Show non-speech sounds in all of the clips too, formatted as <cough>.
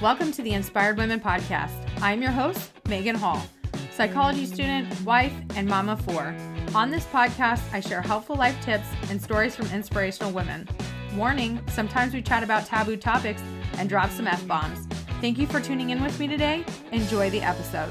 Welcome to the Inspired Women Podcast. I'm your host, Megan Hall, psychology student, wife, and mama four. On this podcast, I share helpful life tips and stories from inspirational women. Warning sometimes we chat about taboo topics and drop some F bombs. Thank you for tuning in with me today. Enjoy the episode.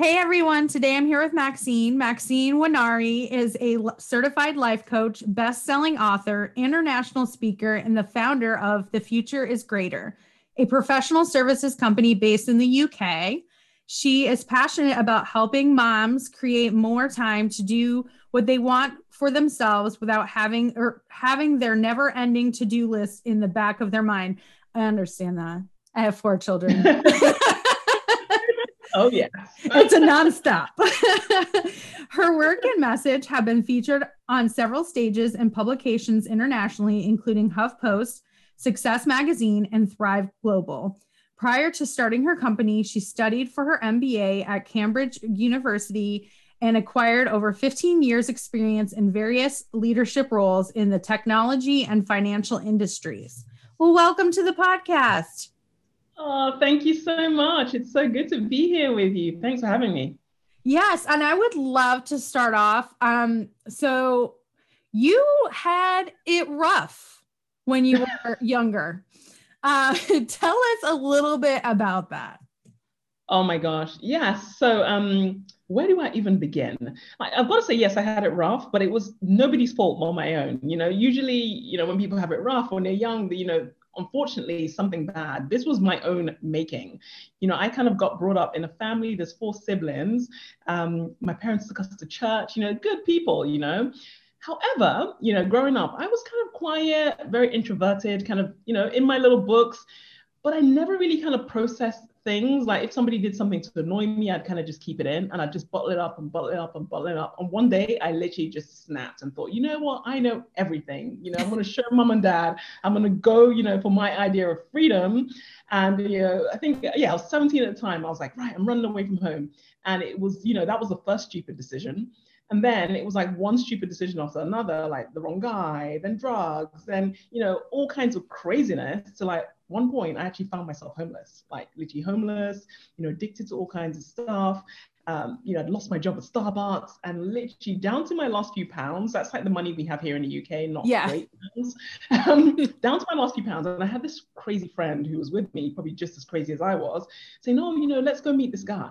Hey everyone, today I'm here with Maxine. Maxine Nwaneri is a certified life coach, best-selling author, international speaker, and the founder of The Future is Greater, a professional services company based in the UK. She is passionate about helping moms create more time to do what they want for themselves without having or having their never-ending to-do list in the back of their mind. I understand that. I have four children. <laughs> Oh, yeah. it's a nonstop. <laughs> Her work and message have been featured on several stages and publications internationally, including HuffPost, Success Magazine, and Thrive Global. Prior to starting her company, she studied for her MBA at Cambridge University and acquired over 15 years' experience in various leadership roles in the technology and financial industries. Well, welcome to the podcast. Oh, thank you so much. It's so good to be here with you. Thanks for having me. Yes, and I would love to start off. Um, so you had it rough when you <laughs> were younger. Uh, <laughs> tell us a little bit about that. Oh my gosh. Yes. So um where do I even begin? I've got to say, yes, I had it rough, but it was nobody's fault but my own. You know, usually, you know, when people have it rough when they're young, you know, unfortunately something bad. This was my own making. You know, I kind of got brought up in a family, there's four siblings. Um, my parents took us to church, you know, good people, you know. However, you know, growing up, I was kind of quiet, very introverted, kind of, you know, in my little books, but I never really kind of processed things. Like if somebody did something to annoy me, I'd kind of just keep it in and I'd just bottle it up and bottle it up and bottle it up. And one day I literally just snapped and thought, you know what? I know everything. You know, I'm going to show mom and dad. I'm going to go, you know, for my idea of freedom. And, you know, I think, yeah, I was 17 at the time. I was like, right, I'm running away from home. And it was, you know, that was the first stupid decision. And then it was like one stupid decision after another, like the wrong guy, then drugs, then, you know, all kinds of craziness to like, one point I actually found myself homeless, like literally homeless, you know, addicted to all kinds of stuff. Um, you know, I'd lost my job at Starbucks and literally down to my last few pounds. That's like the money we have here in the UK, not yeah. great pounds. <laughs> Um, down to my last few pounds. And I had this crazy friend who was with me, probably just as crazy as I was, saying, "Oh, you know, let's go meet this guy.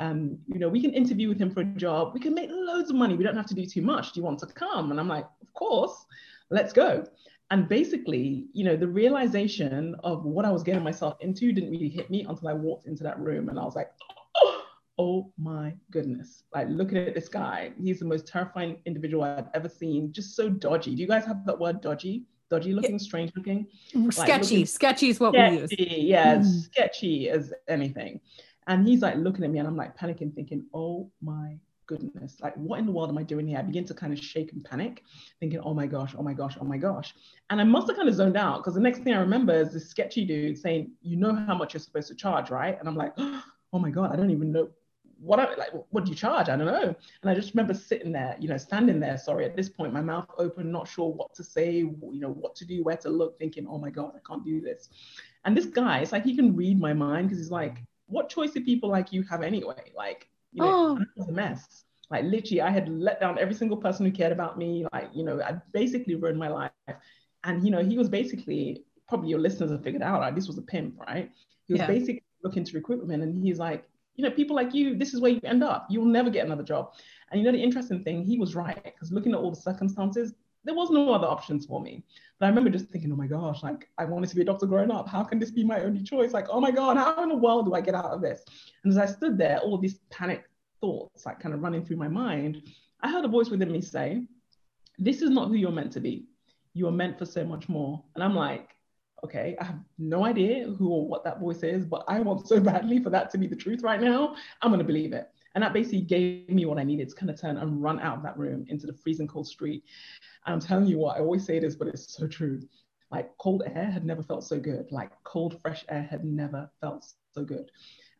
Um, you know, we can interview with him for a job. We can make loads of money. We don't have to do too much. Do you want to come?" And I'm like, "Of course, let's go." and basically, you know, the realization of what I was getting myself into didn't really hit me until I walked into that room and I was like, oh, <gasps> oh my goodness. Like looking at this guy, he's the most terrifying individual I've ever seen. Just so dodgy. Do you guys have that word dodgy? Dodgy looking, yeah. strange looking? Sketchy. Like looking, sketchy is what sketchy, we use. Yeah, mm. sketchy as anything. And he's like looking at me and I'm like panicking, thinking, oh my goodness, like what in the world am I doing here? I begin to kind of shake and panic, thinking, oh my gosh, oh my gosh, oh my gosh. And I must have kind of zoned out because the next thing I remember is this sketchy dude saying, you know how much you're supposed to charge, right? And I'm like, <gasps> oh my God, I don't even know what I like, what do you charge? I don't know. And I just remember sitting there, you know, standing there, sorry, at this point, my mouth open, not sure what to say, you know, what to do, where to look, thinking, oh my God, I can't do this. And this guy, it's like he can read my mind because he's like, what choice do people like you have anyway? Like, you know, oh. was a mess. Like literally, I had let down every single person who cared about me. Like, you know, I basically ruined my life. And you know, he was basically probably your listeners have figured out, like, This was a pimp, right? He was yeah. basically looking to recruit women, and he's like, you know, people like you, this is where you end up. You'll never get another job. And you know, the interesting thing, he was right because looking at all the circumstances, there was no other options for me. But I remember just thinking, oh my gosh, like I wanted to be a doctor growing up. How can this be my only choice? Like, oh my God, how in the world do I get out of this? And as I stood there, all these panic thoughts like kind of running through my mind, I heard a voice within me say, This is not who you're meant to be. You are meant for so much more. And I'm like, okay, I have no idea who or what that voice is, but I want so badly for that to be the truth right now. I'm going to believe it. And that basically gave me what I needed to kind of turn and run out of that room into the freezing cold street. And I'm telling you what, I always say this, but it's so true. Like cold air had never felt so good. Like cold, fresh air had never felt so good.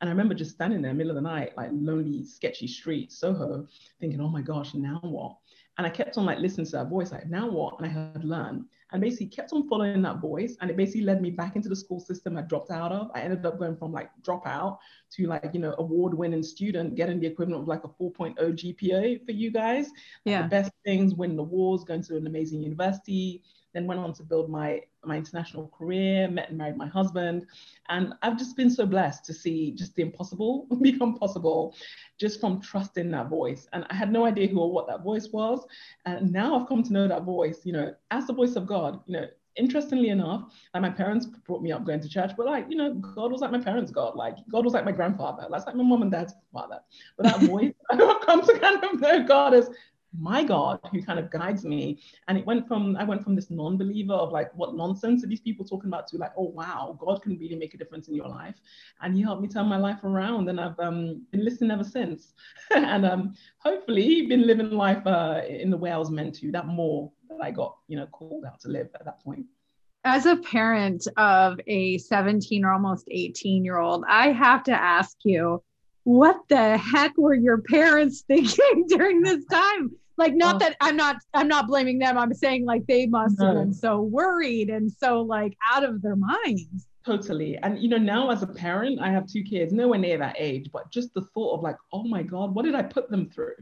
And I remember just standing there, middle of the night, like lonely, sketchy street, Soho, thinking, oh my gosh, now what? And I kept on like listening to that voice, like, now what? And I had learned and basically kept on following that voice. And it basically led me back into the school system I dropped out of. I ended up going from like dropout to like, you know, award winning student, getting the equivalent of like a 4.0 GPA for you guys. Yeah. The best things, winning awards, going to an amazing university, then went on to build my my international career, met and married my husband. And I've just been so blessed to see just the impossible <laughs> become possible just from trusting that voice. And I had no idea who or what that voice was. And now I've come to know that voice, you know, as the voice of God, you know, interestingly enough, like my parents brought me up going to church, but like, you know, God was like my parents' God. Like God was like my grandfather. That's like my mom and dad's father. But that voice, <laughs> I've come to kind of know God as my God who kind of guides me. And it went from, I went from this non believer of like, what nonsense are these people talking about to like, oh, wow, God can really make a difference in your life. And He helped me turn my life around. And I've um, been listening ever since. <laughs> and um, hopefully been living life uh, in the way I was meant to, that more that I got, you know, called out to live at that point. As a parent of a 17 or almost 18 year old, I have to ask you, what the heck were your parents <laughs> thinking during this time? Like, not oh. that I'm not I'm not blaming them. I'm saying like they must have been so worried and so like out of their minds. Totally. And you know, now as a parent, I have two kids, nowhere near that age, but just the thought of like, oh my God, what did I put them through?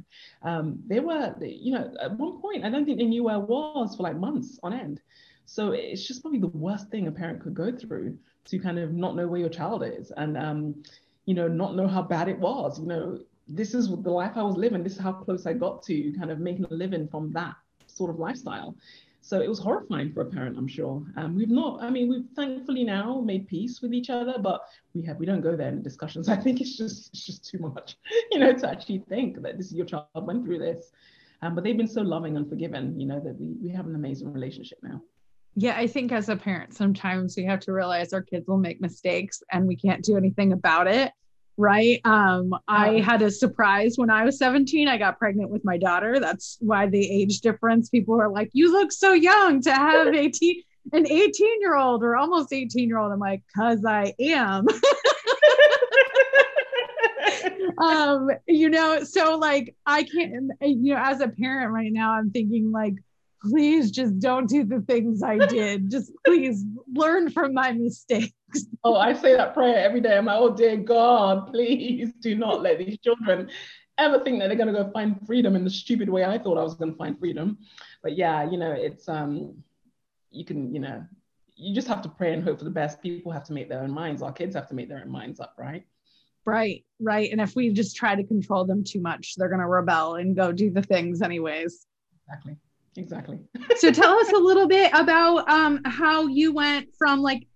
Um, they were, you know, at one point, I don't think they knew where I was for like months on end. So it's just probably the worst thing a parent could go through to kind of not know where your child is. And um, you know, not know how bad it was. You know, this is the life I was living. This is how close I got to kind of making a living from that sort of lifestyle. So it was horrifying for a parent, I'm sure. Um, we've not, I mean, we've thankfully now made peace with each other, but we have we don't go there in discussions. <laughs> I think it's just it's just too much, <laughs> you know, to actually think that this is your child went through this. Um, but they've been so loving and forgiving, you know, that we we have an amazing relationship now. Yeah, I think as a parent, sometimes we have to realize our kids will make mistakes and we can't do anything about it. Right. Um, I had a surprise when I was 17. I got pregnant with my daughter. That's why the age difference. People are like, you look so young to have <laughs> 18, an 18 year old or almost 18 year old. I'm like, cause I am. <laughs> um, you know, so like I can't, you know, as a parent right now, I'm thinking like, please just don't do the things I did. <laughs> just please learn from my mistakes. Oh, I say that prayer every day. I'm like, oh dear God, please do not let these children ever think that they're gonna go find freedom in the stupid way I thought I was gonna find freedom. But yeah, you know, it's um you can, you know, you just have to pray and hope for the best. People have to make their own minds. Our kids have to make their own minds up, right? Right, right. And if we just try to control them too much, they're going to rebel and go do the things anyways. Exactly. Exactly. <laughs> so tell us a little bit about um, how you went from like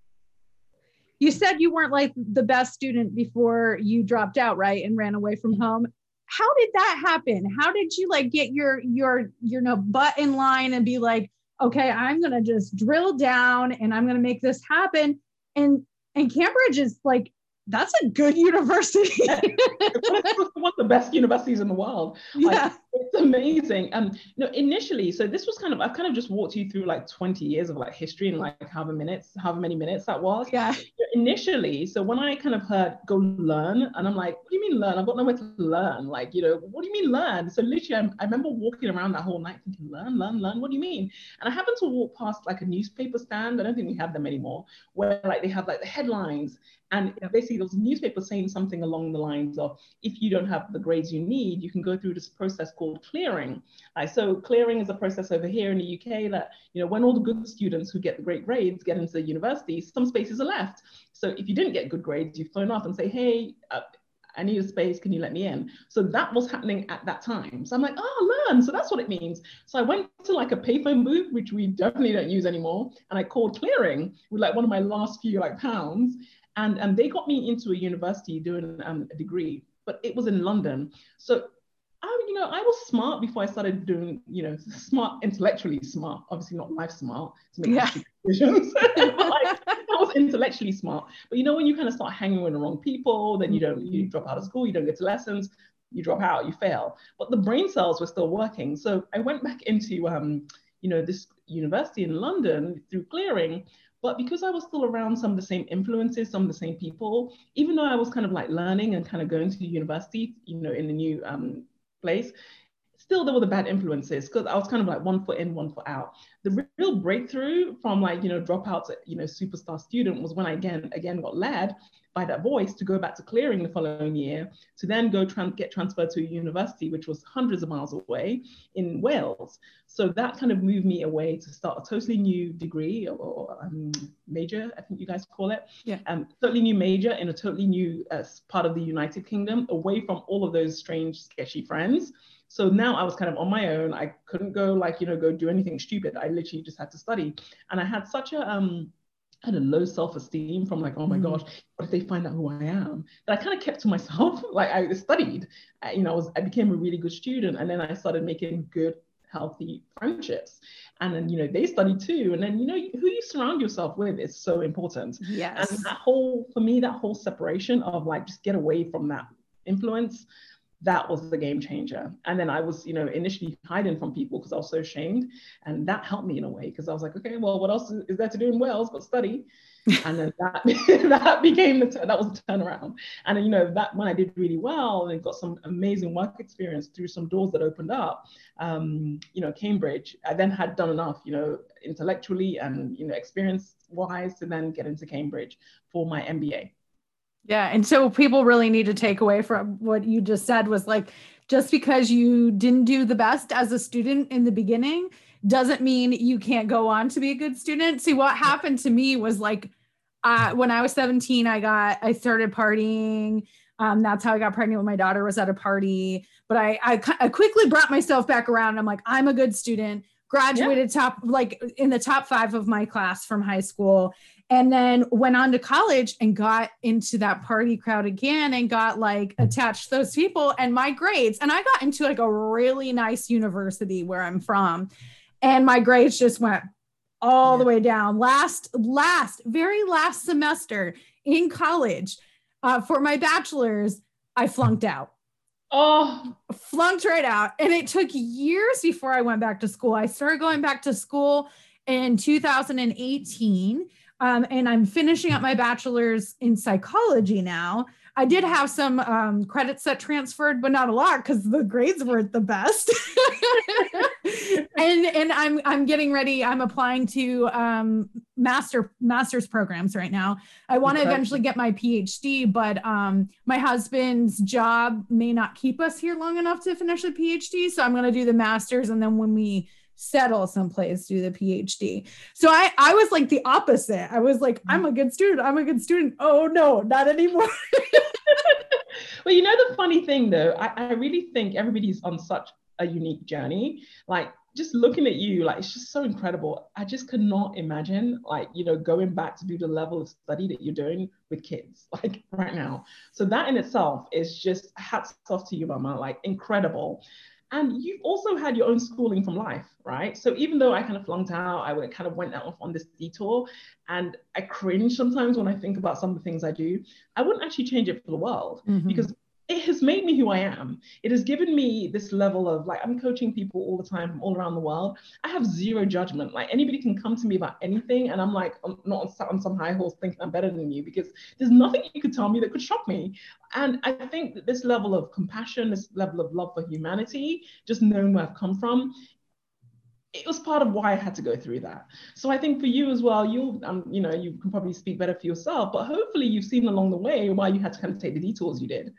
you said you weren't like the best student before you dropped out, right, and ran away from home. How did that happen? How did you like get your your your know butt in line and be like, okay, I'm gonna just drill down and I'm gonna make this happen? And and Cambridge is like that's a good <laughs> university. one of the best universities in the world. Yeah. Like, it's amazing. Um, you know, initially, so this was kind of I've kind of just walked you through like 20 years of like history in like however minutes, however many minutes that was. Yeah. Initially, so when I kind of heard go learn, and I'm like, what do you mean learn? I've got nowhere to learn. Like, you know, what do you mean learn? So literally, I, I remember walking around that whole night thinking, learn, learn, learn. What do you mean? And I happened to walk past like a newspaper stand. I don't think we have them anymore, where like they have like the headlines and basically, there was a newspaper saying something along the lines of, if you don't have the grades you need, you can go through this process called clearing. So clearing is a process over here in the UK that, you know, when all the good students who get the great grades get into the university, some spaces are left. So if you didn't get good grades, you phone up and say, hey, uh, I need a space, can you let me in? So that was happening at that time. So I'm like, oh, learn. So that's what it means. So I went to like a payphone booth, which we definitely don't use anymore. And I called clearing with like one of my last few like pounds. And, and they got me into a university doing um, a degree, but it was in London. So I, you know, I was smart before I started doing, you know, smart, intellectually smart, obviously not life smart to make yeah. decisions. <laughs> like, I was intellectually smart. But you know, when you kind of start hanging with the wrong people, then you don't, you drop out of school, you don't get to lessons, you drop out, you fail. But the brain cells were still working. So I went back into, um, you know, this university in London through clearing, but because I was still around some of the same influences, some of the same people, even though I was kind of like learning and kind of going to university, you know, in the new um, place, still there were the bad influences because I was kind of like one foot in, one foot out. The real breakthrough from like, you know, dropouts, you know, superstar student was when I again, again got led by that voice to go back to clearing the following year, to then go trans- get transferred to a university, which was hundreds of miles away in Wales. So that kind of moved me away to start a totally new degree or, or um, major, I think you guys call it. Yeah. Um, totally new major in a totally new uh, part of the United Kingdom, away from all of those strange, sketchy friends. So now I was kind of on my own. I couldn't go like, you know, go do anything stupid. I literally just had to study. And I had such a um had a low self-esteem from like, oh my mm. gosh, what if they find out who I am? That I kind of kept to myself. <laughs> like I studied, I, you know, I, was, I became a really good student, and then I started making good, healthy friendships. And then you know they study too, and then you know who you surround yourself with is so important. Yes. And that whole, for me, that whole separation of like just get away from that influence that was the game changer. And then I was, you know, initially hiding from people because I was so ashamed. And that helped me in a way because I was like, okay, well, what else is there to do in Wales but study? <laughs> and then that <laughs> that became the that was the turnaround. And then, you know, that when I did really well and got some amazing work experience through some doors that opened up, um, you know, Cambridge, I then had done enough, you know, intellectually and you know, experience wise to then get into Cambridge for my MBA. Yeah. And so people really need to take away from what you just said was like, just because you didn't do the best as a student in the beginning doesn't mean you can't go on to be a good student. See, what happened to me was like, uh, when I was 17, I got, I started partying. Um, that's how I got pregnant when my daughter was at a party. But I, I, I quickly brought myself back around. I'm like, I'm a good student graduated yeah. top like in the top five of my class from high school and then went on to college and got into that party crowd again and got like attached to those people and my grades. And i got into like a really nice university where i'm from. And my grades just went all yeah. the way down. Last last very last semester in college uh, for my bachelor's i flunked out. Oh. Flunked right out. And it took years before i went back to school. I started going back to school in 2018 um, and I'm finishing up my bachelor's in psychology now. I did have some um, credits that transferred, but not a lot because the grades weren't the best. <laughs> and and I'm I'm getting ready. I'm applying to um, master master's programs right now. I want to eventually get my PhD, but um, my husband's job may not keep us here long enough to finish a PhD. So I'm going to do the master's, and then when we settle someplace do the phd so i i was like the opposite. I was like mm-hmm. i'm a good student. I'm a good student. Oh no not anymore. <laughs> Well you know the funny thing though. I, I really think everybody's on such a unique journey. Like just looking at you like it's just so incredible. I just could not imagine like you know going back to do the level of study that you're doing with kids <laughs> like right now. So that in itself is just hats off to you mama. Like incredible and you've also had your own schooling from life, right? So even though I kind of flunked out, I kind of went off on this detour and I cringe sometimes when I think about some of the things I do. I wouldn't actually change it for the world mm-hmm. because it has made me who I am. It has given me this level of like, I'm coaching people all the time from all around the world. I have zero judgment. Like, anybody can come to me about anything, and I'm like, I'm not on some high horse thinking I'm better than you because there's nothing you could tell me that could shock me. And I think that this level of compassion, this level of love for humanity, just knowing where I've come from, it was part of why I had to go through that. So I think for you as well, you um, you know, you can probably speak better for yourself, but hopefully you've seen along the way why you had to kind of take the detours you did.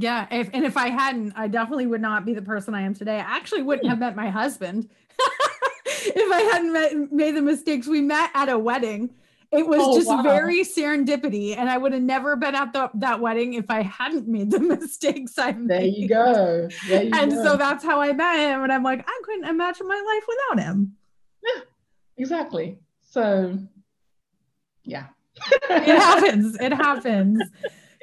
Yeah, if, and if I hadn't, I definitely would not be the person I am today. I actually wouldn't hmm. have met my husband <laughs> if I hadn't met, made the mistakes. We met at a wedding. It was oh, just wow. very serendipity, and I would have never been at the, that wedding if I hadn't made the <laughs> mistakes I made. There you go. There you and go. so that's how I met him, and I'm like, I couldn't imagine my life without him. Yeah, exactly. So, yeah, it <laughs> happens. It happens.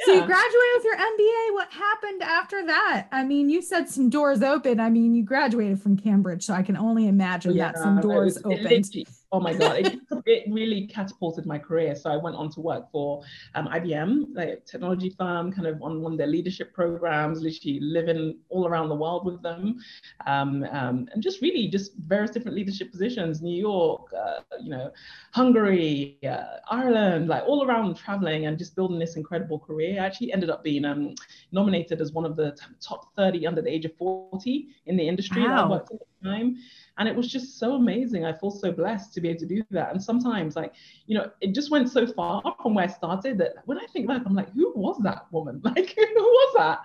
So you graduated with your MBA. What happened after that? I mean, you said some doors open. I mean, you graduated from Cambridge, so I can only imagine yeah, that some doors opened. Oh my God, it, it really catapulted my career. So I went on to work for um, IBM, like technology firm, kind of on one of their leadership programs, literally living all around the world with them. Um, um, and just really just various different leadership positions, New York, uh, you know, Hungary, uh, Ireland, like all around traveling and just building this incredible career. I actually ended up being um, nominated as one of the top 30 under the age of 40 in the industry wow. Time. And it was just so amazing. I feel so blessed to be able to do that. And sometimes like you know it just went so far from where i started that when i think back i'm like who was that woman? <laughs> Like who was that?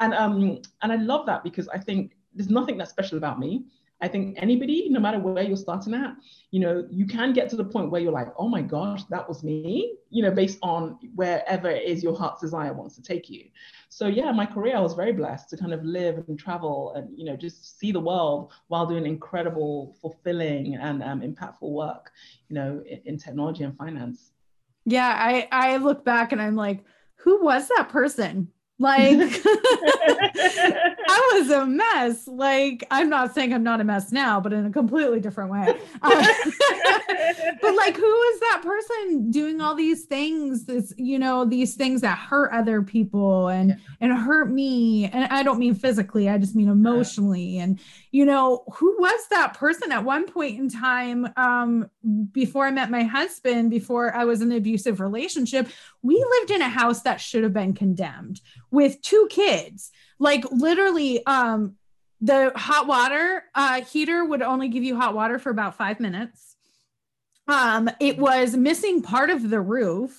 And um and i love that because i think there's nothing that's special about me I think anybody, no matter where you're starting at, you know, you can get to the point where you're like, oh my gosh, that was me, you know, based on wherever it is your heart's desire wants to take you. So yeah, my career, I was very blessed to kind of live and travel and, you know, just see the world while doing incredible, fulfilling and um, impactful work, you know, in, in technology and finance. Yeah, I, I look back and I'm like, who was that person? Like <laughs> <laughs> I was a mess. Like I'm not saying I'm not a mess now, but in a completely different way. Uh, <laughs> but like who is that person doing all these things this you know these things that hurt other people and yeah. and hurt me and I don't mean physically, I just mean emotionally and you know, who was that person at one point in time um before I met my husband, before I was in an abusive relationship, we lived in a house that should have been condemned with two kids. Like literally, um, the hot water uh, heater would only give you hot water for about five minutes. Um, it was missing part of the roof.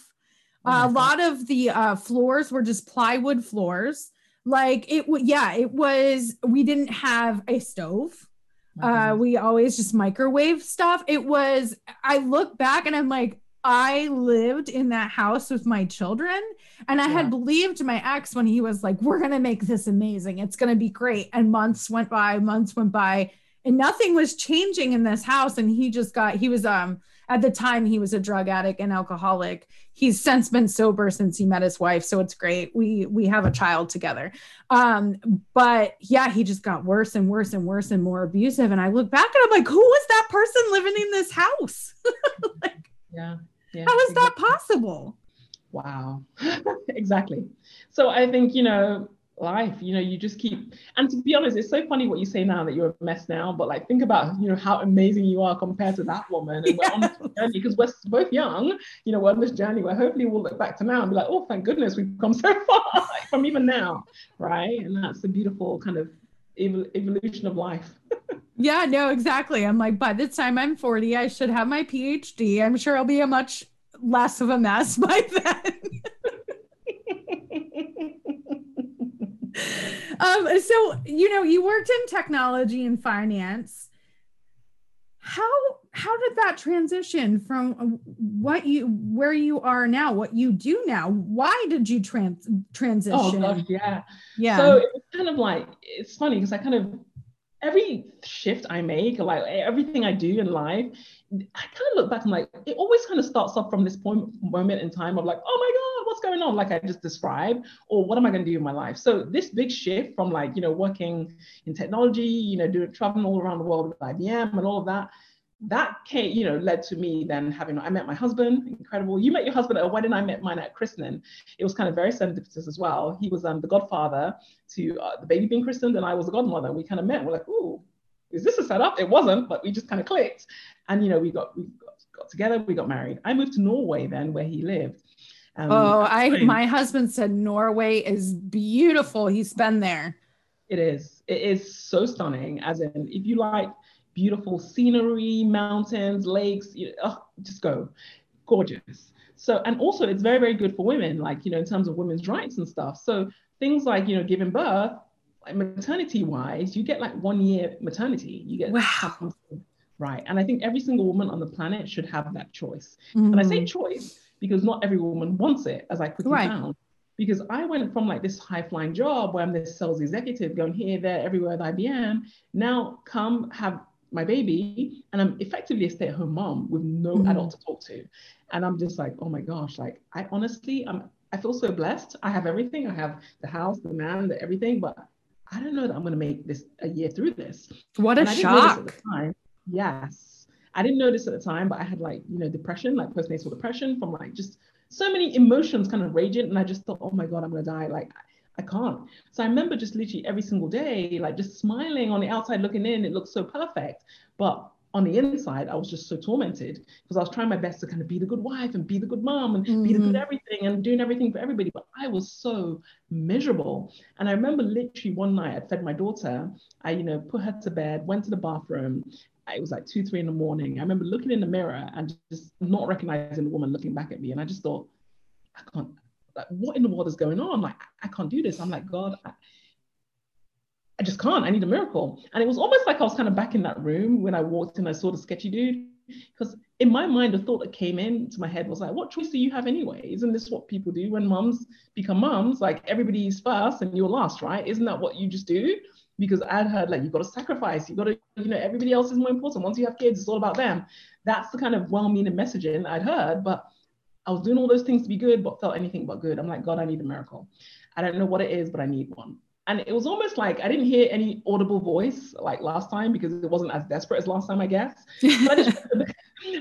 Oh a lot of the uh, floors were just plywood floors. Like it yeah, it was. We didn't have a stove. Uh, we always just microwave stuff. It was. I look back and I'm like, I lived in that house with my children and I yeah. had believed my ex when he was like, we're going to make this amazing. It's going to be great. And months went by, months went by, and nothing was changing in this house. And he just got, he was, um, at the time he was a drug addict and alcoholic. He's since been sober since he met his wife. So it's great. We, we have a child together. Um, but yeah, he just got worse and worse and worse and more abusive. And I look back and I'm like, who was that person living in this house? <laughs> like, yeah yeah, How is exactly. that possible? Wow. <laughs> exactly. So I think, you know, life, you know, you just keep, and to be honest, it's so funny what you say now that you're a mess now, but like think about, you know, how amazing you are compared to that woman. And yeah. we're on this journey because we're both young, you know, we're on this journey where hopefully we'll look back to now and be like, oh, thank goodness we've come so <laughs> far from even now. Right. And that's the beautiful kind of evolution of life. <laughs> Yeah, no, exactly. I'm like, by the time I'm 40, I should have my PhD. I'm sure I'll be a much less of a mess <laughs> by then. Um, so you know, you worked in technology and finance. How how did that transition from what you where you are now, what you do now? Why did you trans transition? Oh gosh, yeah, yeah. So it's kind of like it's funny because I kind of every shift I make, like everything I do in life, I kind of look back and like it always kind of starts off from this point moment in time of like, oh my God, what's going on? Like I just described, or what am I going to do in my life? So this big shift from like, you know, working in technology, you know, doing traveling all around the world with IBM and all of that, that came, you know, led to me then having, I met my husband, incredible. You met your husband at a wedding, I met mine at christening. It was kind of very serendipitous as well. He was um, the godfather to uh, the baby being christened, and I was the godmother. We kind of met. We're like, ooh, is this a setup? It wasn't, but we just kind of clicked. And, you know, we got, we got, got together, we got married. I moved to Norway then where he lived. Um, oh, I, my husband said Norway is beautiful. He's been there. It is. It is so stunning. As in, if you like, beautiful scenery, mountains, lakes, you oh, just go. Gorgeous. So, and also it's very, very good for women, like, you know, in terms of women's rights and stuff. So things like, you know, giving birth, like maternity wise, you get like one year maternity. You get wow. Right. And I think every single woman on the planet should have that choice. Mm-hmm. And I say mm. choice because not every woman wants it, as I quickly right. found. Because I went from like this high flying job where I'm this sales executive going here, there, everywhere at IBM. Now come have my baby and I'm effectively a stay-at-home mom with no mm-hmm. adult to talk to. And I'm just like, oh my gosh, like I honestly I'm I feel so blessed. I have everything. I have the house, the man, the everything, but I don't know that I'm gonna make this a year through this. What a shock. Yes. I didn't notice at the time, but I had like, you know, depression, like postnatal depression from like just so many emotions kind of raging. And I just thought, oh my God, I'm gonna die. Like I can't. So I remember just literally every single day, like just smiling on the outside looking in, it looked so perfect. But on the inside, I was just so tormented because I was trying my best to kind of be the good wife and be the good mom and mm-hmm. be the good mm-hmm. everything and doing everything for everybody. But I was so miserable. And I remember literally one night I fed my daughter. I, you know, put her to bed, went to the bathroom. It was like two, three in the morning. I remember looking in the mirror and just not recognizing the woman looking back at me. And I just thought, I can't, like, what in the world is going on? Like, I can't do this. I'm like, God, I, I just can't. I need a miracle. And it was almost like I was kind of back in that room when I walked in, I saw the sketchy dude. Because in my mind, the thought that came into my head was like, what choice do you have anyway? Isn't this what people do when moms become moms? Like everybody's first and you're last, right? Isn't that what you just do? Because I'd heard like you've got to sacrifice, you've got to, you know, everybody else is more important. Once you have kids, it's all about them. That's the kind of well-meaning messaging I'd heard, but I was doing all those things to be good, but felt anything but good. I'm like, God, I need a miracle. I don't know what it is, but I need one and it was almost like I didn't hear any audible voice like last time because it wasn't as desperate as last time, I guess. <laughs> I, just,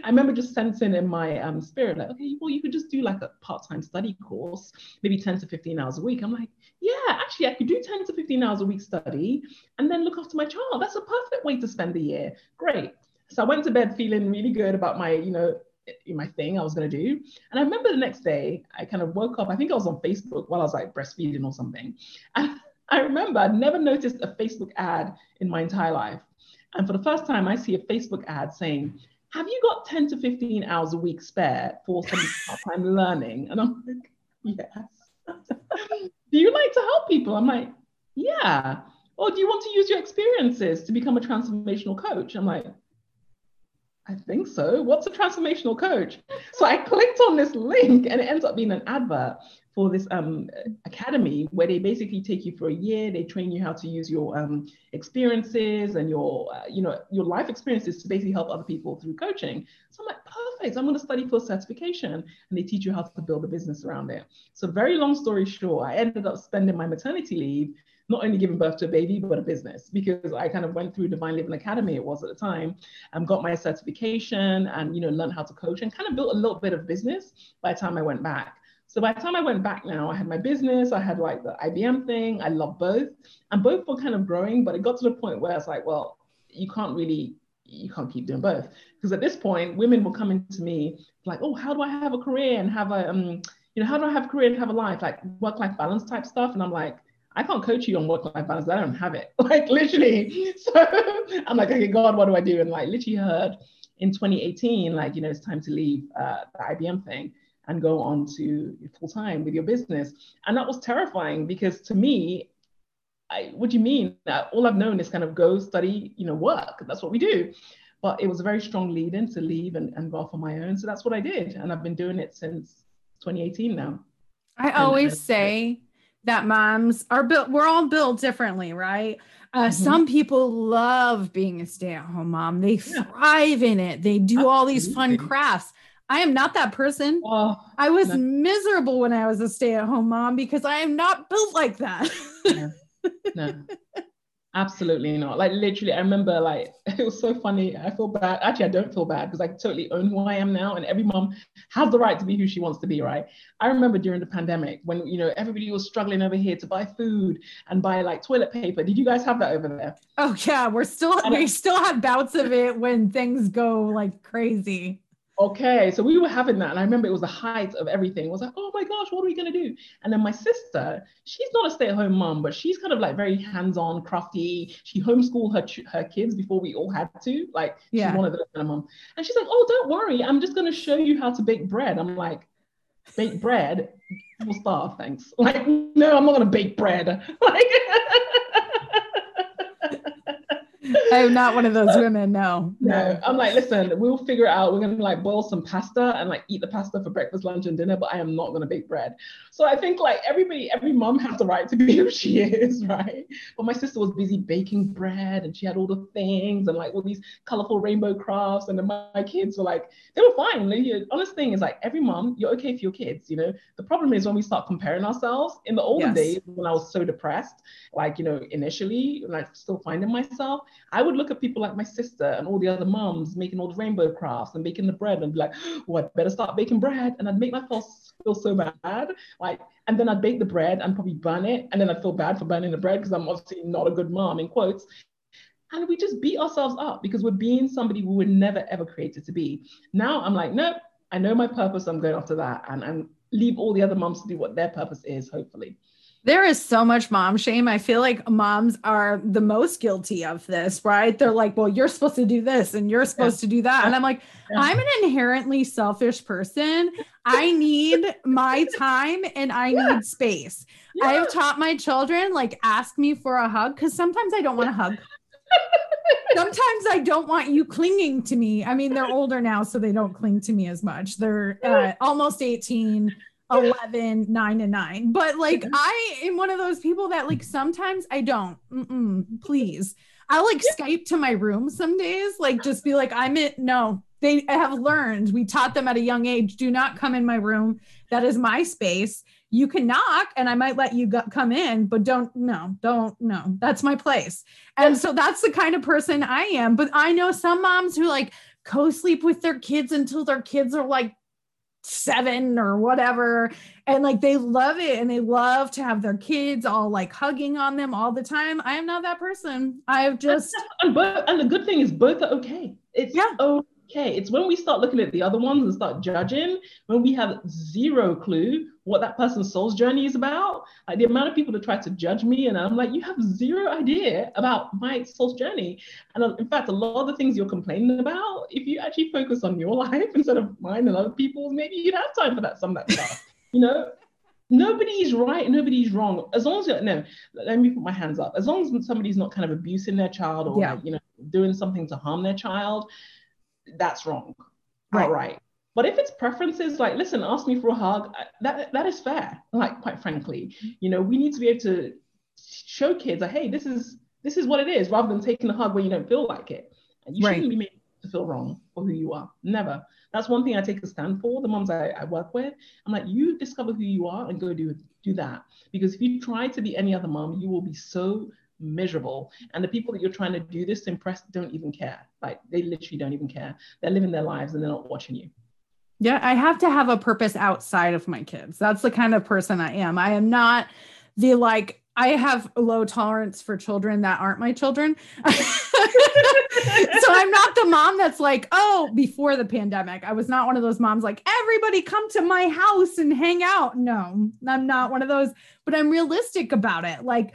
I, remember just sensing in my um, spirit, like, okay, well, you could just do like a part-time study course, maybe 10 to 15 hours a week. I'm like, yeah, actually, I could do 10 to 15 hours a week study and then look after my child. That's a perfect way to spend the year. Great. So I went to bed feeling really good about my, you know, eh, my thing I was gonna do. And I remember the next day, I kind of woke up. I think I was on Facebook while I was like breastfeeding or something, and <laughs> I remember I'd never noticed a Facebook ad in my entire life. And for the first time, I see a Facebook ad saying, Have you got 10 to 15 hours a week spare for some <laughs> part time learning? And I'm like, Yes. Do you like to help people? I'm like, Yeah. Or do you want to use your experiences to become a transformational coach? I'm like, I think so. What's a transformational coach? So I clicked on this link and it ends up being an advert for this um, academy where they basically take you for a year. They train you how to use your um, experiences and your, uh, you know, your life experiences to basically help other people through coaching. So I'm like, perfect. I'm going to study for certification, and they teach you how to build a business around it. So very long story short, I ended up spending my maternity leave not only giving birth to a baby, but a business because I kind of went through Divine Living Academy, it was at the time, and got my certification and, you know, learned how to coach and kind of built a little bit of business by the time I went back. So by the time I went back now, I had my business, I had like the IBM thing, I love both. And both were kind of growing, but it got to the point where it's like, well, you can't really, you can't keep doing both. Because at this point, women were coming to me like, oh, how do I have a career and have a, um, you know, how do I have a career and have a life, like work-life balance type stuff? And I'm like, I can't coach you on work-life balance. I don't have it. <laughs> Like literally. <laughs> So I'm like, okay, God, what do I do? And like literally heard in 2018, like, you know, it's time to leave uh, the IBM thing and go on to full time with your business. And that was terrifying because to me, I, what do you mean? Uh, all I've known is kind of go study, you know, work. That's what we do. But it was a very strong lead in to leave and, and go off on my own. So that's what I did. And I've been doing it since 2018 now. I always and, say that moms are built, we're all built differently, right? Uh, mm-hmm. Some people love being a stay at home mom, they yeah. thrive in it, they do Absolutely. all these fun crafts. I am not that person. Oh, I was no. miserable when I was a stay at home mom because I am not built like that. no. no. <laughs> Absolutely not. Like literally, I remember like <laughs> it was so funny. I feel bad. Actually, I don't feel bad because I totally own who I am now, and every mom has the right to be who she wants to be, right? I remember during the pandemic when you know everybody was struggling over here to buy food and buy like toilet paper. Did you guys have that over there? Oh yeah, we're still we still have bouts of it when things go like crazy. Okay, so we were having that, and I remember it was the height of everything. It was like, oh my gosh, what are we gonna do? And then my sister, she's not a stay-at-home mom, but she's kind of like very hands-on, crafty. She homeschooled her her kids before we all had to. Like, yeah. she's one of those kind of mom. And she's like, oh, don't worry, I'm just gonna show you how to bake bread. I'm like, bake bread? We'll starve, thanks. <laughs> Like, no, I'm not gonna bake bread. <laughs> Like. I'm not one of those women. No, no. I'm like, listen, we'll figure it out. We're gonna like boil some pasta and like eat the pasta for breakfast, lunch, and dinner. But I am not gonna bake bread. So I think like everybody, every mom has the right to be <laughs> who she is, right? But my sister was busy baking bread and she had all the things and like all these colorful rainbow crafts. And then my, kids were like, they were fine. The honest thing is like every mom, you're okay for your kids. You know, the problem is when we start comparing ourselves. In the olden yes. days when I was so depressed, like you know, initially, and I still finding myself I would look at people like my sister and all the other moms making all the rainbow crafts and making the bread and be like, oh, I better start baking bread. And I'd make myself feel so bad. Like, and then I'd bake the bread and probably burn it. And then I'd feel bad for burning the bread because I'm obviously not a good mom in quotes. And we just beat ourselves up because we're being somebody we were never ever created to be. Now I'm like, nope, I know my purpose. I'm going after that. And, and leave all the other moms to do what their purpose is, hopefully. There is so much mom shame. I feel like moms are the most guilty of this, right? They're like, well, you're supposed to do this and you're supposed yeah. to do that. And I'm like, yeah. I'm an inherently selfish person. I need my time and I yeah. need space. I have taught my children, like, ask me for a hug because sometimes I don't want a hug. <laughs> sometimes I don't want you clinging to me. I mean, they're older now, so they don't cling to me as much. They're uh, almost 18 11 9 and 9 but like mm-hmm. i am one of those people that like sometimes i don't Mm-mm, please. I'll like skype to my room some days like just be like i'm it no they have learned. We taught them at a young age do not come in my room. That is my space. You can knock and i might let you go- come in but don't no don't no. That's my place. And so that's the kind of person i am. But i know some moms who like co-sleep with their kids until their kids are like seven or whatever. And like they love it and they love to have their kids all like hugging on them all the time. I am not that person. I've just <laughs> and, but and the good thing is both are okay. It's yeah. okay it's when we start looking at the other ones and start judging when we have zero clue what that person's soul's journey is about. Like the amount of people that try to judge me, and I'm like, you have zero idea about my soul's journey. And uh, in fact, a lot of the things you're complaining about, if you actually focus on your <laughs> life instead of mine and other people's, maybe you'd have time for that some of that stuff. you know, nobody's right, nobody's wrong. As long as you no, let me put my hands up. As long as somebody's not kind of abusing their child or yeah. like, you know doing something to harm their child, that's wrong. Right. But if it's preferences, like, listen, ask me for a hug, that, that is fair. Like, quite frankly, you know, we need to be able to show kids that, hey, this is this is what it is, rather than taking a hug when you don't feel like it. And you right. shouldn't be made to feel wrong for who you are. Never. That's one thing I take a stand for. The moms I, I work with, I'm like, you discover who you are and go do do that. Because if you try to be any other mom, you will be so miserable. And the people that you're trying to do this to impress don't even care. Like they literally don't even care. They're living their lives and they're not watching you. Yeah, I have to have a purpose outside of my kids. That's the kind of person I am. I am not the like I have low tolerance for children that aren't my children. <laughs> so I'm not the mom that's like, oh, before the pandemic, I was not one of those moms like, everybody come to my house and hang out. No, I'm not one of those, but I'm realistic about it. Like,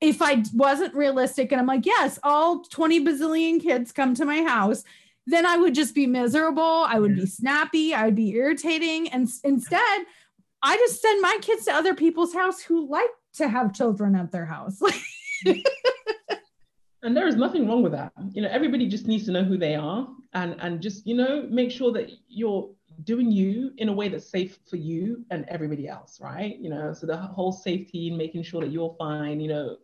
if I wasn't realistic and I'm like, yes, all 20 bazillion kids come to my house then I would just be miserable. I would be snappy. I would be irritating. And instead, I just send my kids to other people's house who like to have children at their house. <laughs> and there is nothing wrong with that. You know, everybody just needs to know who they are and and just, you know, make sure that you're doing you in a way that's safe for you and everybody else, right? You know, so the whole safety and making sure that you're fine, you know,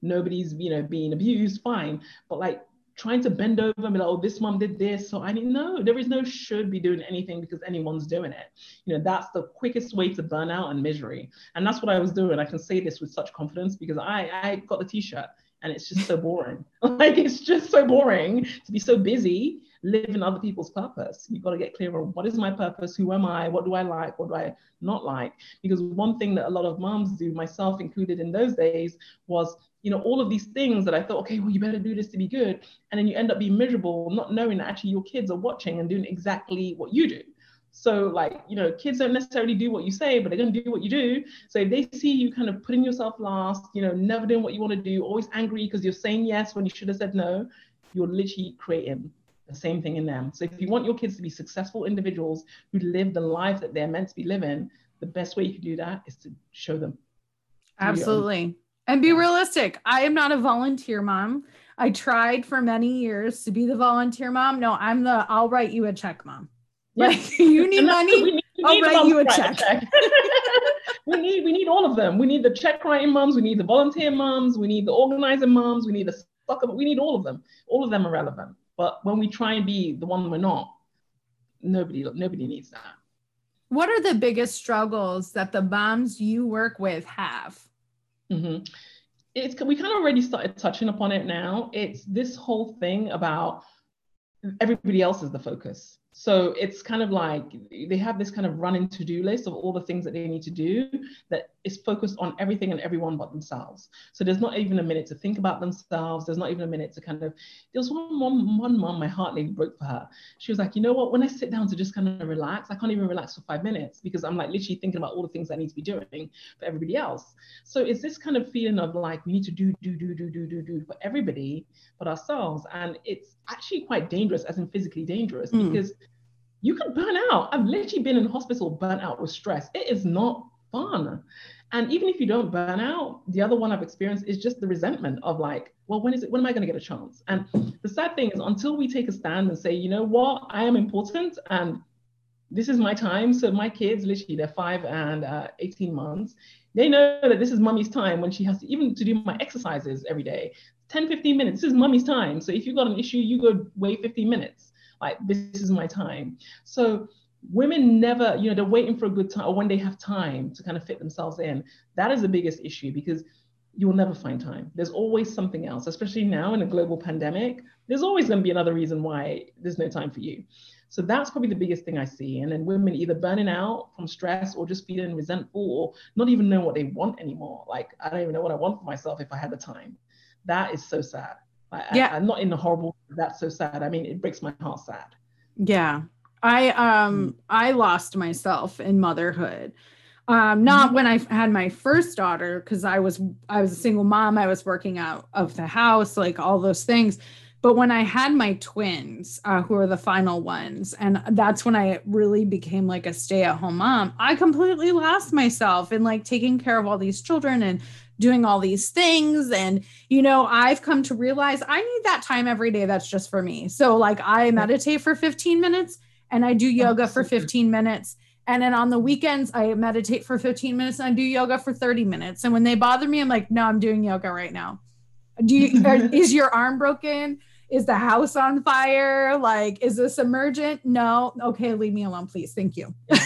nobody's, you know, being abused, fine. But like trying to bend over and be like, oh, this mom did this. So I didn't know there is no should be doing anything because anyone's doing it. You know, that's the quickest way to burn out and misery. And that's what I was doing. I can say this with such confidence because I, I got the t-shirt and it's just so boring. <laughs> like it's just so boring to be so busy living other people's purpose. You've got to get clear on what is my purpose, who am I, what do I like, what do I not like? Because one thing that a lot of moms do, myself included in those days, was you know all of these things that I thought, okay, well you better do this to be good, and then you end up being miserable, not knowing that actually your kids are watching and doing exactly what you do. So, like, you know, kids don't necessarily do what you say, but they're going to do what you do. So, if they see you kind of putting yourself last, you know, never doing what you want to do, always angry because you're saying yes when you should have said no, you're literally creating the same thing in them. So if you want your kids to be successful individuals who live the life that they're meant to be living, the best way you can do that is to show them. Absolutely. And be realistic. I am not a volunteer mom. I tried for many years to be the volunteer mom. No, I'm the I'll write you a check mom. Like <laughs> you need money, need, I'll write you a check. check. <laughs> we need we need all of them. We need the check writing moms, we need the volunteer moms, we need the organizing moms, we need the we need all of them. All of them are relevant. But when we try and be the one we're not, nobody nobody needs that. What are the biggest struggles that the moms you work with have? Mm-hmm. it's we kind of already started touching upon it now. It's this whole thing about everybody else is the focus. So it's kind of like they have this kind of running to-do list of all the things that they need to do that is focused on everything and everyone but themselves. So there's not even a minute to think about themselves. There's not even a minute to kind of. There was one mom, one mom, my heart nearly broke for her. She was like, you know what? When I sit down to just kind of relax, I can't even relax for five minutes because I'm like literally thinking about all the things I need to be doing for everybody else. So it's this kind of feeling of like we need to do, do, do, do, do, do, do for everybody but ourselves, and it's actually quite dangerous, as in physically dangerous, mm. because you can burn out. I've literally been in hospital burnt out with stress. It is not fun. And even if you don't burn out, the other one I've experienced is just the resentment of like, well, when is it, when am I going to get a chance? And the sad thing is until we take a stand and say, you know what, I am important and this is my time. So my kids, literally, they're five and uh, 18 months. They know that this is mummy's time when she has to even to do my exercises every day. 10, 15 minutes. This is mummy's time. So if you've got an issue, you go wait 15 minutes like this is my time so women never you know they're waiting for a good time or when they have time to kind of fit themselves in that is the biggest issue because you will never find time there's always something else especially now in a global pandemic there's always going to be another reason why there's no time for you so that's probably the biggest thing I see. And then women either burning out from stress or just feeling resentful or not even know what they want anymore. Like, I don't even know what I want for myself if I had the time. That is so sad. I, yeah. I, am not in a horrible, that's so sad. I mean, it breaks my heart sad. Yeah. I, um, mm. I lost myself in motherhood. Um, not mm-hmm. when I had my first daughter, because I was, I was a single mom. I was working out of the house, like all those things. But when I had my twins, uh, who are the final ones, and that's when I really became like a stay at home mom, I completely lost myself in like taking care of all these children and doing all these things. And you know i've come to realize i need that time every day that's just for me. So like i meditate for 15 minutes and i do oh, yoga for 15 minutes. And then on the weekends i meditate for 15 minutes and i do yoga for 30 minutes. And when they bother me i'm like no i'm doing yoga right now. Do you <laughs> is your arm broken? Is the house on fire? Like is this emergent? No. Okay leave me alone please. Thank you. <laughs>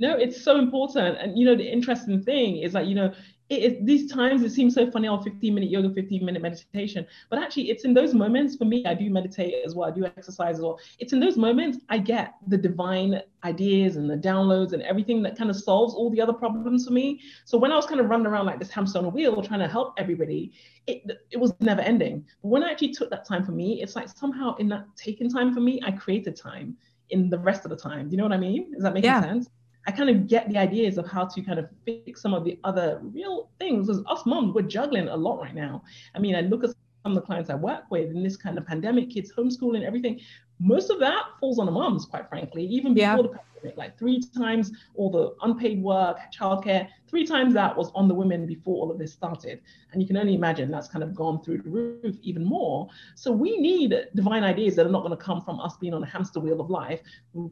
No it's so important. And you know the interesting thing is that you know it, these times it seems so funny, oh, 15 minute yoga, 15 minute meditation. But actually, it's in those moments for me, I do meditate as well, I do exercise as well. It's in those moments I get the divine ideas and the downloads and everything that kind of solves all the other problems for me. So when I was kind of running around like this hamster on a wheel trying to help everybody, it, it was never ending. But when I actually took that time for me, it's like somehow in that taking time for me, I created time in the rest of the time. Do you know what I mean? Is that making yeah. sense? I kind of get the ideas of how to kind of fix some of the other real things. Because us moms, we're juggling a lot right now. I mean, I look at some of the clients I work with in this kind of pandemic, kids homeschooling, everything most of that falls on the moms, quite frankly, even before yeah. the pandemic. Like three times all the unpaid work, childcare, three times that was on the women before all of this started. And you can only imagine that's kind of gone through the roof even more. So we need divine ideas that are not going to come from us being on a hamster wheel of life,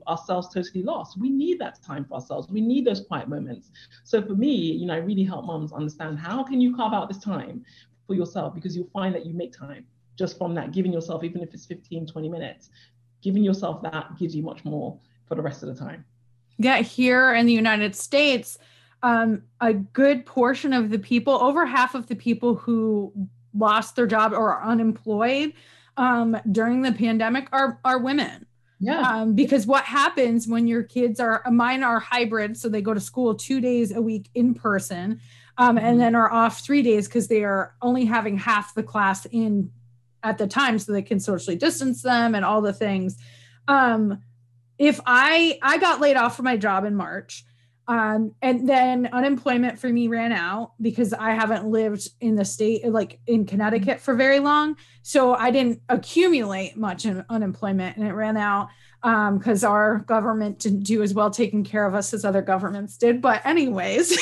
ourselves totally lost. We need that time for ourselves. We need those quiet moments. So for me, you know, I really help moms understand how can you carve out this time for yourself because you'll find that you make time just from that giving yourself even if it's 15 20 minutes giving yourself that gives you much more for the rest of the time. Yeah, here in the United States, um, a good portion of the people, over half of the people who lost their job or are unemployed um, during the pandemic are are women. Yeah. Um, because what happens when your kids are mine are hybrid, so they go to school two days a week in person, um, and mm-hmm. then are off three days because they are only having half the class in at the time so they can socially distance them and all the things um if i i got laid off from my job in march um and then unemployment for me ran out because i haven't lived in the state like in connecticut for very long so i didn't accumulate much in unemployment and it ran out because um, our government didn't do as well taking care of us as other governments did. But, anyways, <laughs>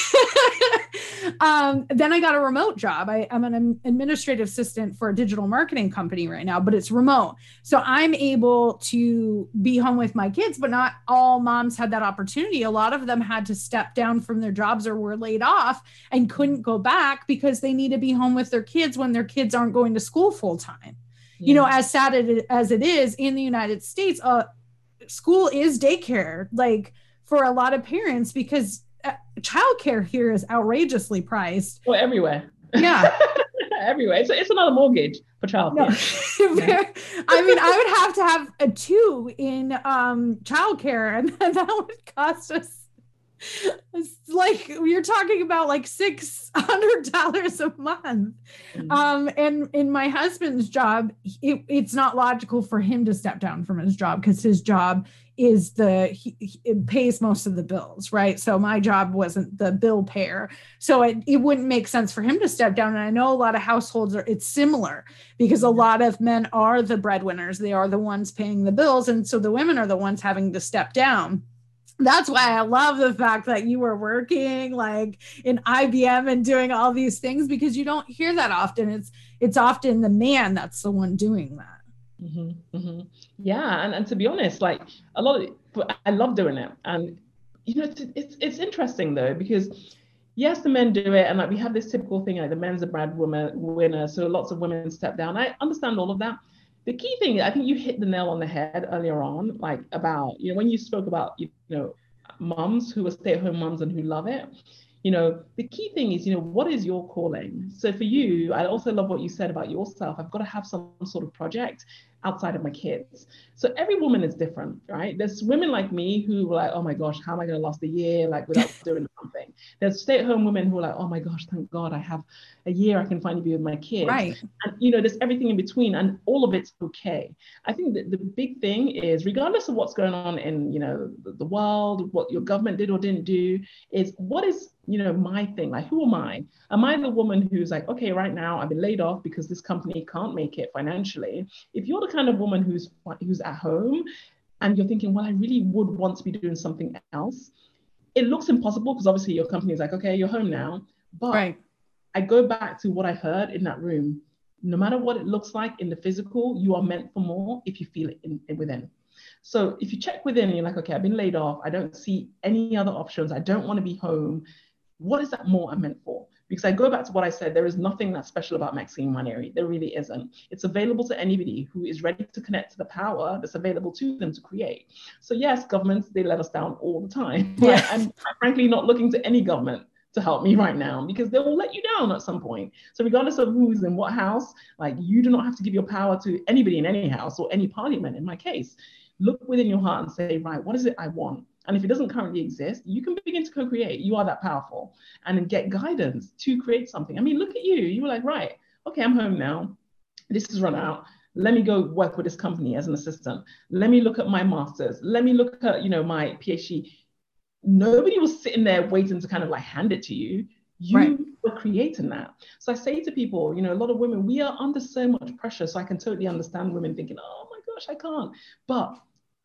um, then I got a remote job. I, am an administrative assistant for a digital marketing company right now, but it's remote. So I'm able to be home with my kids, but not all moms had that opportunity. A lot of them had to step down from their jobs or were laid off and couldn't go back because they need to be home with their kids when their kids aren't going to school full time. You know, as sad as it is in the United States, uh, school is daycare like for a lot of parents because childcare here is outrageously priced well everywhere Yeah. <laughs> Everywhere. It's, it's another mortgage for childcare. No. <laughs> I mean, I would have to have a two in um childcare, and <laughs> that would cost us it's like you're talking about like six hundred dollars a month mm-hmm. um and in my husband's job it, it's not logical for him to step down from his job because his job is the he, it pays most of the bills right so my job wasn't the bill payer so it, it wouldn't make sense for him to step down and i know a lot of households are it's similar because a mm-hmm. lot of men are the breadwinners they are the ones paying the bills and so the women are the ones having to step down that's why I love the fact that you were working like in IBM and doing all these things because you don't hear that often. It's it's often the man that's the one doing that. Mm-hmm, mm-hmm. Yeah, and, and to be honest, like a lot of I love doing it, and you know it's, it's it's interesting though because yes, the men do it, and like we have this typical thing like the men's a brad woman winner, so lots of women step down. I understand all of that, the key thing i think you hit the nail on the head earlier on like about you know when you spoke about you know moms who are stay-at-home moms and who love it you know the key thing is you know what is your calling? So for you i also love what you said about yourself. I've got to have some sort of project outside of my kids. So every woman is different, right? There's women like me who were like, oh my gosh, how am I going to last a year like without <laughs> doing something? There's stay-at-home women who are like, oh my gosh, thank God I have a year I can finally be with my kids. Right. And you know, there's everything in between, and all of it's okay. I think that the big thing is, regardless of what's going on in you know the, the world, what your government did or didn't do, is what is you know my thing like who am i am i the woman who's like okay right now i've been laid off because this company can't make it financially if you're the kind of woman who's who's at home and you're thinking well i really would want to be doing something else. It looks impossible because obviously your company is like okay you're home now. But right. i go back to what i heard in that room. No matter what it looks like in the physical you are meant for more if you feel it in, in within. So if you check within and you're like okay i've been laid off. I don't see any other options. I don't want to be home. What is that more I'm meant for? Because I go back to what I said, there is nothing that's special about Maxine Nwaneri. There really isn't. It's available to anybody who is ready to connect to the power that's available to them to create. So yes, governments, they let us down all the time. <laughs> Yeah. I'm, I'm frankly not looking to any government to help me right now because they will let you down at some point. So regardless of who's in what house, like you do not have to give your power to anybody in any house or any parliament in my case. Look within your heart and say, right, what is it I want? And if it doesn't currently exist, you can begin to co create. You are that powerful and get guidance to create something. I mean, look at you. You were like, right, okay, I'm home now. This has run out. Let me go work with this company as an assistant. Let me look at my master's. Let me look at, you know, my PhD. Nobody was sitting there waiting to kind of like hand it to you. You right. were creating that. So I say to people, you know, a lot of women, we are under so much pressure. So I can totally understand women thinking, oh my gosh, I can't. But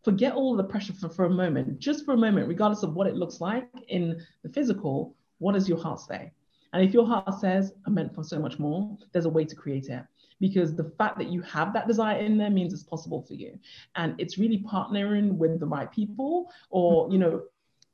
forget all the pressure for, for a moment, just for a moment, regardless of what it looks like in the physical, what does your heart say? And if your heart says, I'm meant for so much more, there's a way to create it. Because the fact that you have that desire in there means it's possible for you. And it's really partnering with the right people or, you know,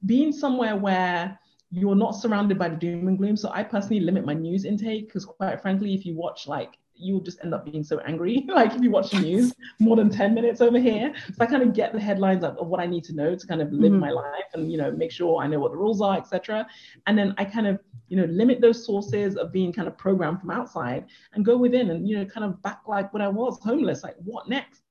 being somewhere where you're not surrounded by the doom and gloom. So I personally limit my news intake because quite frankly, if you watch like you will just end up being so angry. <laughs> like if you watch the news more than 10 minutes over here. So I kind of get the headlines of, of what I need to know to kind of live mm-hmm. my life and you know make sure I know what the rules are, etc. And then I kind of you know limit those sources of being kind of programmed from outside and go within and you know kind of back like when I was homeless, like what next?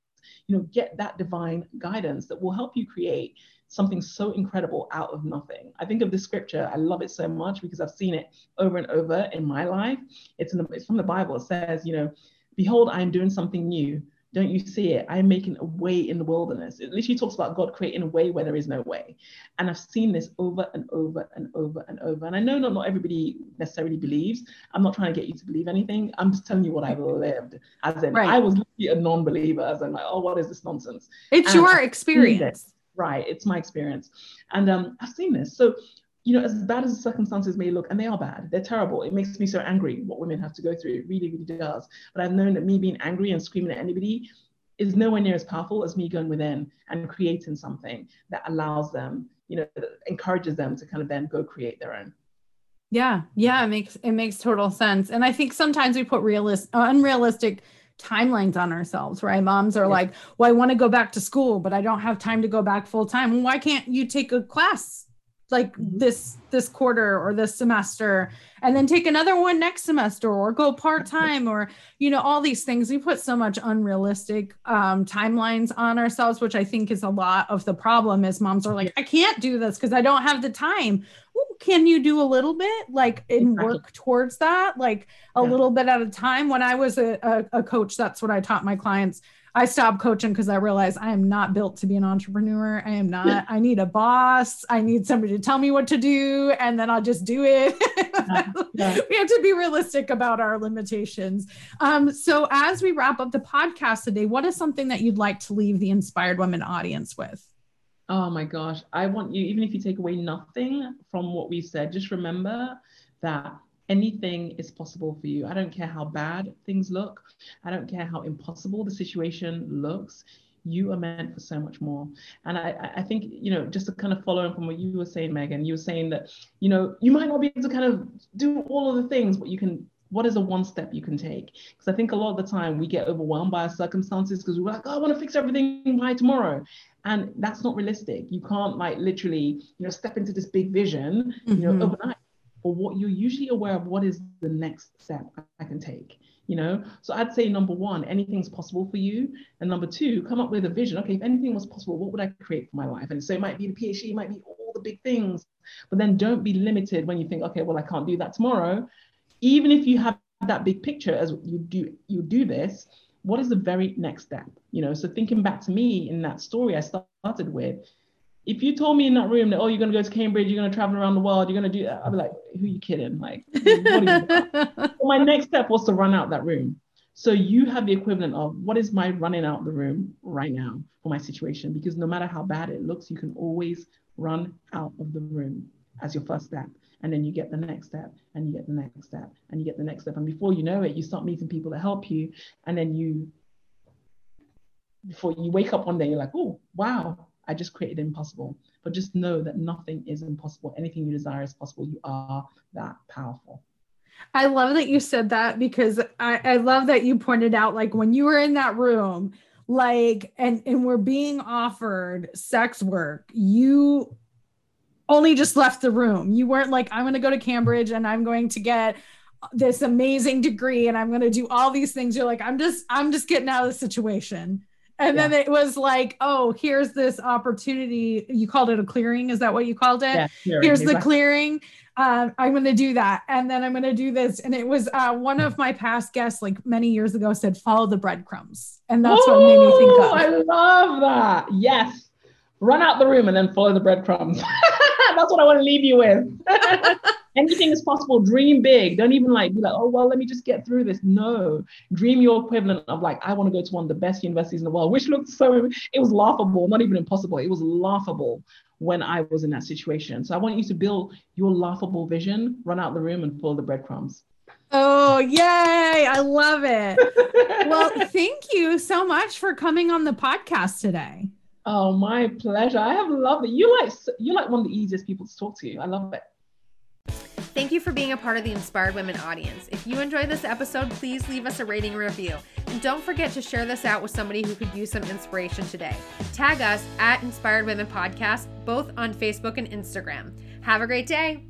You know, get that divine guidance that will help you create something so incredible out of nothing. I think of this scripture, I love it so much because I've seen it over and over in my life. It's, in the, it's from the Bible. It says, you know, behold, I am doing something new. Don't you see it? I am making a way in the wilderness. It literally talks about God creating a way where there is no way. And I've seen this over and over and over and over. And I know not, not everybody necessarily believes. I'm not trying to get you to believe anything. I'm just telling you what I've lived. As in, right. I was a non believer, as in, like, oh, what is this nonsense? It's and your experience right it's my experience. And um, i've seen this. So you know as bad as the circumstances may look and they are bad they're terrible it makes me so angry what women have to go through. It really really does. But i've known that me being angry and screaming at anybody is nowhere near as powerful as me going within and creating something that allows them you know encourages them to kind of then go create their own. Yeah yeah it makes it makes total sense. And i think sometimes we put realist unrealistic timelines on ourselves, right? Moms are yeah. like, well, I want to go back to school, but I don't have time to go back full time. Why can't you take a class like Mhm. this this quarter or this semester and then take another one next semester or go part-time or you know all these things we put so much unrealistic um, timelines on ourselves which i think is a lot of the problem is moms are like i can't do this because i don't have the time can you do a little bit like and Exactly. work towards that like a Yeah. little bit at a time when i was a, a, a coach that's what i taught my clients I stopped coaching because I realized I am not built to be an entrepreneur. I am not. I need a boss. I need somebody to tell me what to do, and then I'll just do it. <laughs> yeah. we have to be realistic about our limitations. Um, so, as we wrap up the podcast today, what is something that you'd like to leave the inspired women audience with? Oh my gosh. I want you, even if you take away nothing from what we said, just remember that anything is possible for you. I don't care how bad things look, I don't care how impossible the situation looks. You are meant for so much more. And I, I- think, you know, just to kind of follow from what you were saying, Megan, you were saying that, you know, you might not be able to kind of do all of the things, but you can what is a one step you can take? Because I think a lot of the time we get overwhelmed by our circumstances because we're like, oh, I want to fix everything by tomorrow. And that's not realistic. You can't like literally, you know, step into this big vision, you know, Mhm. overnight. Or what you're usually aware of what is the next step I can take. You know, so I'd say number one, anything's possible for you. And number two, come up with a vision. Okay, if anything was possible, what would I create for my life? And so it might be the PhD, it might be all the big things. But then don't be limited when you think, okay, well, I can't do that tomorrow even if you have that big picture as you do you do this what is the very next step? You know so thinking back to me in that story i started with if you told me in that room that oh you're going to go to cambridge you're going to travel around the world you're going to do that i'd be like who are you kidding? Like you <laughs> my next step was to run out that room. So you have the equivalent of what is my running out the room right now for my situation? Because no matter how bad it looks you can always run out of the room as your first step and then you get the next step and you get the next step and you get the next step. And before you know it you start meeting people that help you and then you before you wake up one day you're like oh wow i just created impossible. But just know that nothing is impossible. Anything you desire is possible. You are that powerful. I love that you said that because I, I love that you pointed out like when you were in that room, like and and we're being offered sex work, you only just left the room. You weren't like, I'm gonna go to Cambridge and I'm going to get this amazing degree and I'm gonna do all these things. You're like, I'm just, I'm just getting out of the situation. And then it was like, oh, here's this opportunity. You called it a clearing. Is that what you called it? yeah here's the clearing um, i'm going to do that and then i'm going to do this and it was uh, one of my past guests like many years ago said follow the breadcrumbs and that's what made me think of I love that. Yes. Run out the room and then follow the breadcrumbs. <laughs> That's what I want to leave you with. <laughs> Anything is possible. Dream big. Don't even like be like, oh well, let me just get through this. No, dream your equivalent of like, I want to go to one of the best universities in the world, which looked so. It was laughable, not even impossible. It was laughable when I was in that situation. So I want you to build your laughable vision. Run out the room and follow the breadcrumbs. oh yay i love it <laughs> well thank you so much for coming on the podcast today Oh, my pleasure. I have loved it. You like you're like one of the easiest people to talk to. I love it. Thank you for being a part of the Inspired Women audience. If you enjoyed this episode, please leave us a rating review. And don't forget to share this out with somebody who could use some inspiration today. Tag us at Inspired Women Podcast, both on Facebook and Instagram. Have a great day.